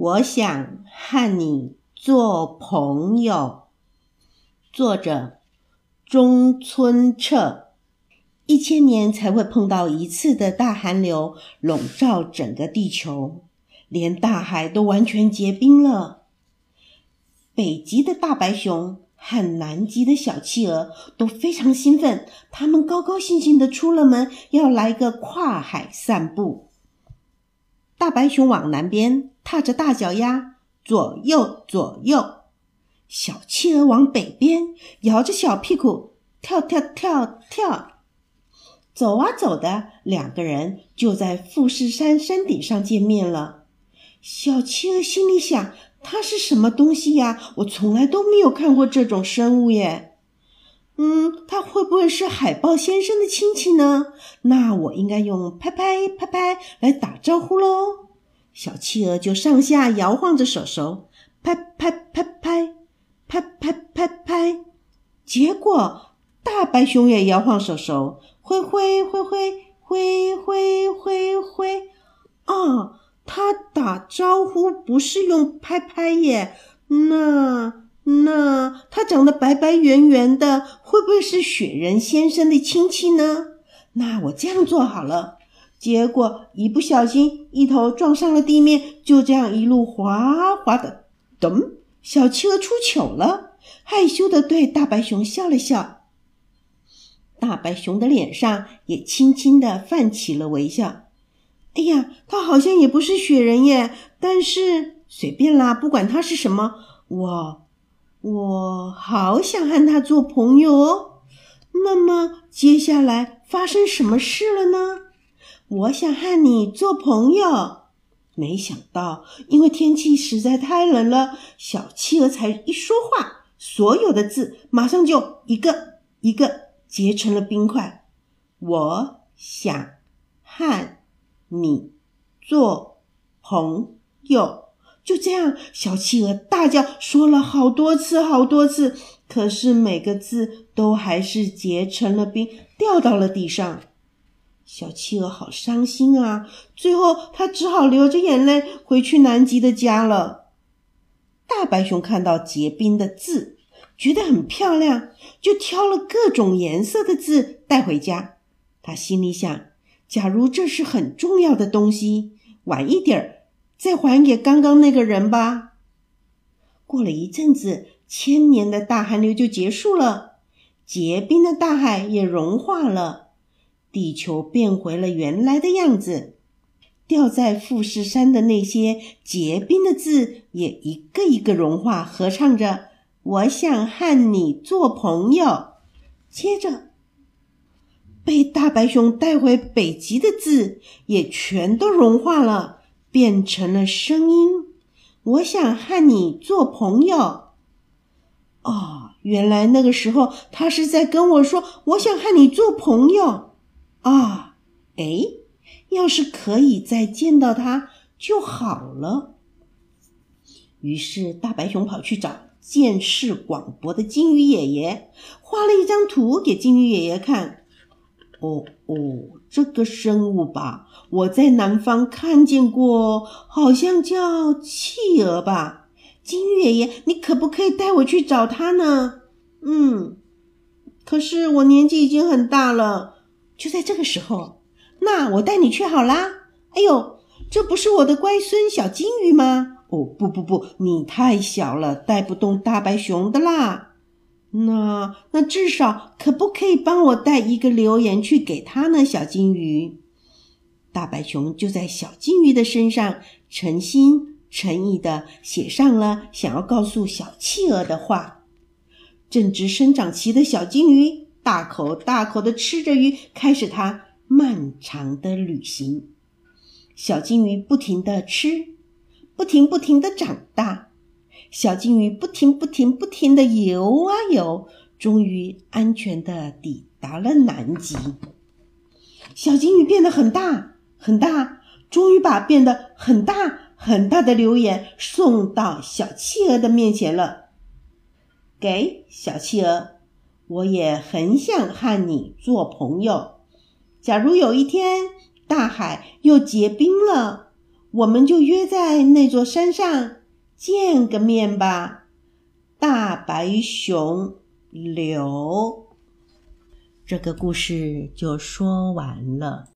我想和你做朋友。作者：中村彻。一千年才会碰到一次的大寒流，笼罩整个地球，连大海都完全结冰了。北极的大白熊和南极的小企鹅都非常兴奋，他们高高兴兴的出了门，要来个跨海散步。大白熊往南边踏着大脚丫，左右左右；小企鹅往北边摇着小屁股，跳跳跳跳。走啊走的，两个人就在富士山山顶上见面了。小企鹅心里想：“它是什么东西呀？我从来都没有看过这种生物耶。嗯，它会不会是海豹先生的亲戚呢？那我应该用拍拍拍拍来打招呼喽。”小企鹅就上下摇晃着手手，拍拍拍拍拍拍拍拍。结果大白熊也摇晃手手。挥挥挥挥挥挥挥挥！啊，他打招呼不是用拍拍耶？那那他长得白白圆圆的，会不会是雪人先生的亲戚呢？那我这样做好了。结果一不小心，一头撞上了地面，就这样一路滑滑的，咚！小企鹅出糗了，害羞的对大白熊笑了笑。大白熊的脸上也轻轻的泛起了微笑。哎呀，他好像也不是雪人耶，但是随便啦，不管他是什么，我我好想和他做朋友哦。那么接下来发生什么事了呢？我想和你做朋友。没想到，因为天气实在太冷了，小企鹅才一说话，所有的字马上就一个一个。结成了冰块。我想和你做朋友。就这样，小企鹅大叫，说了好多次，好多次。可是每个字都还是结成了冰，掉到了地上。小企鹅好伤心啊！最后，它只好流着眼泪回去南极的家了。大白熊看到结冰的字。觉得很漂亮，就挑了各种颜色的字带回家。他心里想：假如这是很重要的东西，晚一点儿再还给刚刚那个人吧。过了一阵子，千年的大寒流就结束了，结冰的大海也融化了，地球变回了原来的样子。掉在富士山的那些结冰的字也一个一个融化，合唱着。我想和你做朋友。接着，被大白熊带回北极的字也全都融化了，变成了声音。我想和你做朋友。哦，原来那个时候他是在跟我说：“我想和你做朋友。”啊，哎，要是可以再见到他就好了。于是大白熊跑去找。见识广博的金鱼爷爷画了一张图给金鱼爷爷看。哦哦，这个生物吧，我在南方看见过，好像叫企鹅吧。金鱼爷爷，你可不可以带我去找它呢？嗯，可是我年纪已经很大了。就在这个时候，那我带你去好啦。哎呦，这不是我的乖孙小金鱼吗？哦不不不，你太小了，带不动大白熊的啦。那那至少可不可以帮我带一个留言去给他呢？小金鱼，大白熊就在小金鱼的身上诚心诚意的写上了想要告诉小企鹅的话。正值生长期的小金鱼大口大口的吃着鱼，开始它漫长的旅行。小金鱼不停的吃。不停不停的长大，小金鱼不停不停不停的游啊游，终于安全的抵达了南极。小金鱼变得很大很大，终于把变得很大很大的留言送到小企鹅的面前了。给小企鹅，我也很想和你做朋友。假如有一天大海又结冰了。我们就约在那座山上见个面吧。大白熊刘，这个故事就说完了。